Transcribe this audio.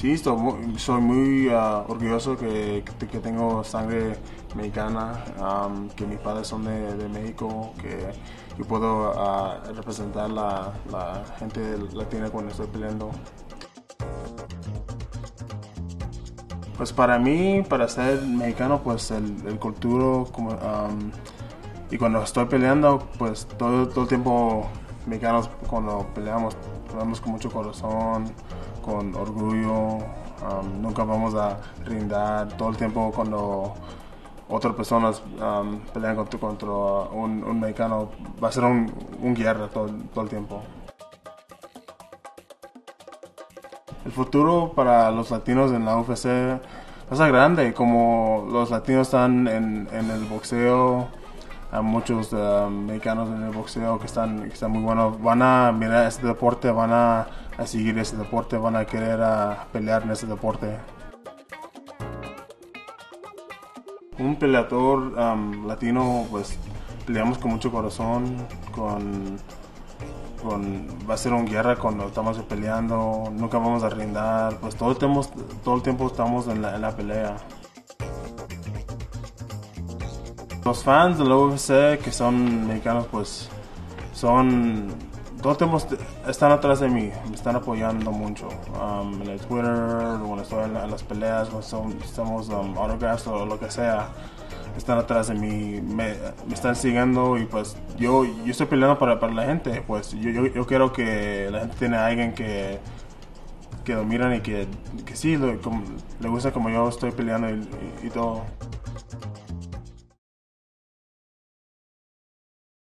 Sí, estoy muy, soy muy uh, orgulloso que, que, tengo sangre mexicana, que mis padres son de, de México, que yo puedo uh, representar la, la gente latina cuando estoy peleando. Pues para mí, para ser mexicano, pues el, el culturo como, y cuando estoy peleando, pues todo, todo el tiempo mexicanos cuando peleamos, peleamos con mucho corazón, con orgullo, um, nunca vamos a rindar, todo el tiempo cuando otras personas um, pelean contra, contra un, un, mexicano, va a ser un guerra todo, todo el tiempo. El futuro para los latinos en la UFC es grande, como los latinos están en, en el boxeo, hay muchos mexicanos en el boxeo que están, que están muy buenos, van a mirar este deporte, van a, a seguir ese deporte, van a querer a pelear en ese deporte. Un peleador latino, pues peleamos con mucho corazón, con va a ser una guerra cuando estamos peleando, nunca vamos a rindar, pues todo el tiempo, todo el tiempo estamos en la, en la pelea. Los fans de la UFC que son mexicanos, pues son todo tiempo están atrás de mí, me están apoyando mucho. Um, en el Twitter, cuando estoy en, las peleas, cuando estamos um, autographs o lo que sea están atrás de mí, me, están siguiendo y pues yo, yo estoy peleando para, para la gente, pues yo, yo, yo, quiero que la gente tenga a alguien que, que lo miran y que, que sí, le gusta como yo estoy peleando y todo.